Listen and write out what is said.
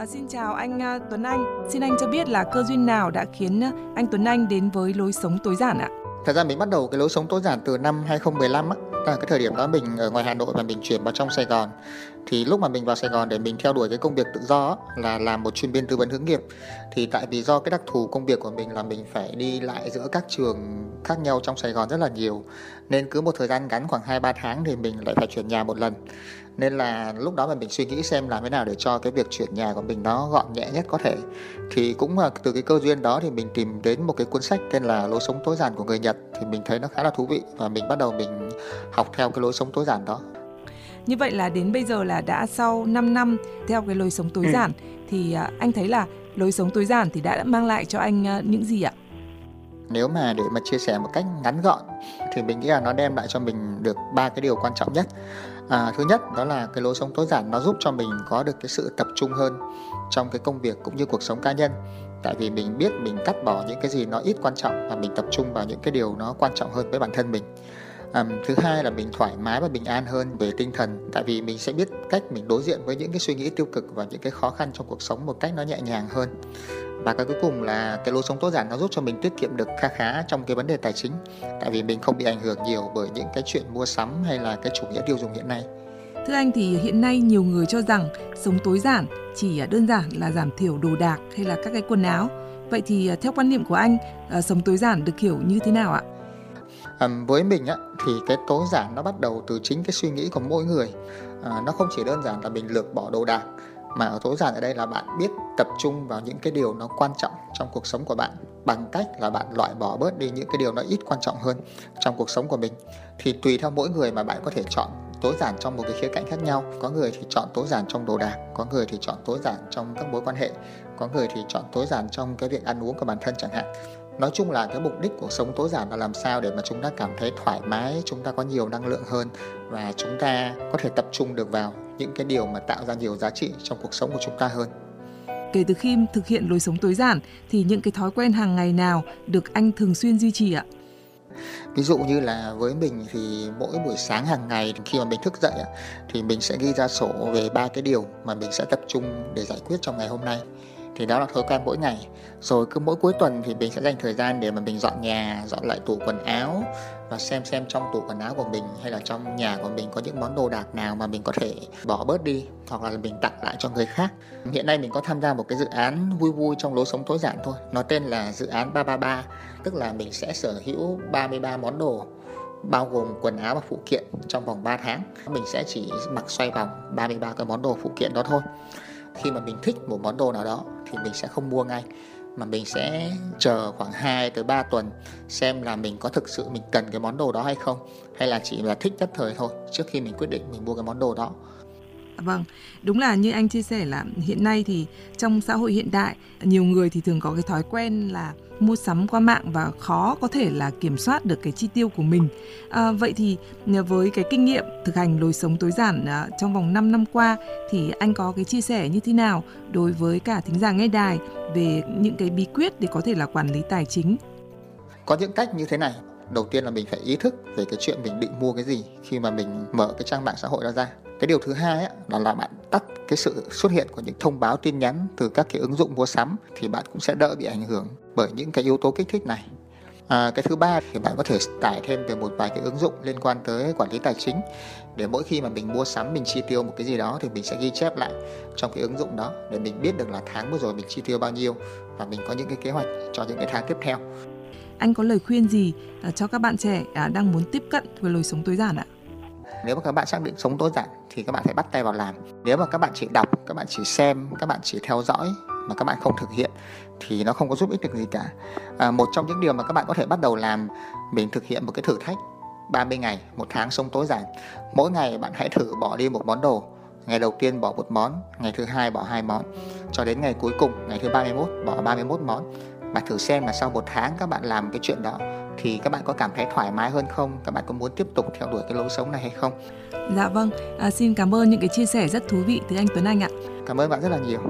À, xin chào anh uh, Tuấn Anh. Xin anh cho biết là cơ duyên nào đã khiến à, anh Tuấn Anh đến với lối sống tối giản ạ? Thật ra mình bắt đầu cái lối sống tối giản từ năm 2015 á. À, cái thời điểm đó mình ở ngoài Hà Nội và mình chuyển vào trong Sài Gòn. Thì lúc mà mình vào Sài Gòn để mình theo đuổi cái công việc tự do á, là làm một chuyên viên tư vấn hướng nghiệp. Thì tại vì do cái đặc thù công việc của mình là mình phải đi lại giữa các trường khác nhau trong Sài Gòn rất là nhiều. Nên cứ một thời gian ngắn khoảng 2-3 tháng thì mình lại phải chuyển nhà một lần. Nên là lúc đó mà mình suy nghĩ xem làm thế nào để cho cái việc chuyển nhà của mình nó gọn nhẹ nhất có thể. Thì cũng là từ cái cơ duyên đó thì mình tìm đến một cái cuốn sách tên là Lối sống tối giản của người Nhật thì mình thấy nó khá là thú vị và mình bắt đầu mình học theo cái lối sống tối giản đó. Như vậy là đến bây giờ là đã sau 5 năm theo cái lối sống tối ừ. giản thì à, anh thấy là lối sống tối giản thì đã mang lại cho anh à, những gì ạ? Nếu mà để mà chia sẻ một cách ngắn gọn thì mình nghĩ là nó đem lại cho mình được ba cái điều quan trọng nhất. À, thứ nhất đó là cái lối sống tối giản nó giúp cho mình có được cái sự tập trung hơn trong cái công việc cũng như cuộc sống cá nhân tại vì mình biết mình cắt bỏ những cái gì nó ít quan trọng và mình tập trung vào những cái điều nó quan trọng hơn với bản thân mình um, thứ hai là mình thoải mái và bình an hơn về tinh thần tại vì mình sẽ biết cách mình đối diện với những cái suy nghĩ tiêu cực và những cái khó khăn trong cuộc sống một cách nó nhẹ nhàng hơn và cái cuối cùng là cái lối sống tối giản nó giúp cho mình tiết kiệm được kha khá trong cái vấn đề tài chính tại vì mình không bị ảnh hưởng nhiều bởi những cái chuyện mua sắm hay là cái chủ nghĩa tiêu dùng hiện nay Thưa anh thì hiện nay nhiều người cho rằng sống tối giản chỉ à, đơn giản là giảm thiểu đồ đạc hay là các cái quần áo. Vậy thì à, theo quan niệm của anh, à, sống tối giản được hiểu như thế nào ạ? Với mình á, thì cái tối giản nó bắt đầu từ chính cái suy nghĩ của mỗi người. À, nó không chỉ đơn giản là mình lược bỏ đồ đạc mà ở tối giản ở đây là bạn biết tập trung vào những cái điều nó quan trọng trong cuộc sống của bạn bằng cách là bạn loại bỏ bớt đi những cái điều nó ít quan trọng hơn trong cuộc sống của mình. Thì tùy theo mỗi người mà bạn có thể chọn tối giản trong một cái khía cạnh khác nhau. Có người thì chọn tối giản trong đồ đạc có người thì chọn tối giản trong các mối quan hệ có người thì chọn tối giản trong cái việc ăn uống của bản thân chẳng hạn nói chung là cái mục đích của sống tối giản là làm sao để mà chúng ta cảm thấy thoải mái chúng ta có nhiều năng lượng hơn và chúng ta có thể tập trung được vào những cái điều mà tạo ra nhiều giá trị trong cuộc sống của chúng ta hơn. Kể từ khi thực hiện lối sống tối giản thì những cái thói quen hàng ngày nào được anh thường xuyên duy trì ạ? Ví dụ như là với mình thì mỗi buổi sáng hàng ngày khi mà mình thức dậy thì mình sẽ ghi ra sổ về ba cái điều mà mình sẽ tập trung để giải quyết trong ngày hôm nay thì đó là thói quen mỗi ngày. Rồi cứ mỗi cuối tuần thì mình sẽ dành thời gian để mà mình dọn nhà, dọn lại tủ quần áo và xem xem trong tủ quần áo của mình hay là trong nhà của mình có những món đồ đạc nào mà mình có thể bỏ bớt đi hoặc là mình tặng lại cho người khác. Hiện nay mình có tham gia một cái dự án vui vui trong lối sống tối giản thôi. Nó tên là dự án 333 tức là mình sẽ sở hữu 33 món đồ, bao gồm quần áo và phụ kiện trong vòng 3 tháng. Mình sẽ chỉ mặc xoay vòng 33 cái món đồ phụ kiện đó thôi khi mà mình thích một món đồ nào đó thì mình sẽ không mua ngay, mà mình sẽ chờ khoảng 2 tới 3 tuần xem là mình có thực sự mình cần cái món đồ đó hay không, hay là chỉ là thích nhất thời thôi trước khi mình quyết định mình mua cái món đồ đó. Dạ vâng, đúng là như anh chia sẻ là hiện nay thì trong xã hội hiện đại nhiều người thì thường có cái thói quen là mua sắm qua mạng và khó có thể là kiểm soát được cái chi tiêu của mình. À, vậy thì à, với cái kinh nghiệm thực hành lối sống tối giản à, trong vòng 5 năm qua thì anh có cái chia sẻ như thế nào đối với cả thính giả nghe đài về những cái bí quyết để có thể là quản lý tài chính? Có những cách như thế này. Đầu tiên là mình phải ý thức về cái chuyện mình định mua cái gì khi mà mình mở cái trang mạng xã hội đó ra cái điều thứ hai á, là là bạn tắt cái sự xuất hiện của những thông báo tin nhắn từ các cái ứng dụng mua sắm thì bạn cũng sẽ đỡ bị ảnh hưởng bởi những cái yếu tố kích thích này À, cái thứ ba thì bạn có thể tải thêm về một vài cái ứng dụng liên quan tới quản lý tài chính để mỗi khi mà mình mua sắm mình chi tiêu một cái gì đó thì mình sẽ ghi chép lại trong cái ứng dụng đó để mình biết được là tháng vừa rồi mình chi tiêu bao nhiêu và mình có những cái kế hoạch cho những cái tháng tiếp theo. Anh có lời khuyên gì à, cho các bạn trẻ à, đang muốn tiếp cận với lối sống tối giản ạ? nếu mà các bạn xác định sống tối giản thì các bạn phải bắt tay vào làm. Nếu mà các bạn chỉ đọc các bạn chỉ xem các bạn chỉ theo dõi mà các bạn không thực hiện thì nó không có giúp ích được gì cả. À, một trong những điều mà các bạn có thể bắt đầu làm mình thực hiện một cái thử thách 30 ngày một tháng sống tối giản. Mỗi ngày bạn hãy thử bỏ đi một món đồ. Ngày đầu tiên bỏ một món ngày thứ hai bỏ hai món. Cho đến ngày cuối cùng ngày thứ 31 bỏ 31 món và thử xem là sau một tháng các bạn làm cái chuyện đó thì các bạn có cảm thấy thoải mái hơn không? Các bạn có muốn tiếp tục theo đuổi cái lối sống này hay không? Dạ vâng à, xin cảm ơn những cái chia sẻ rất thú vị từ anh Tuấn Anh ạ. Cảm ơn bạn rất là nhiều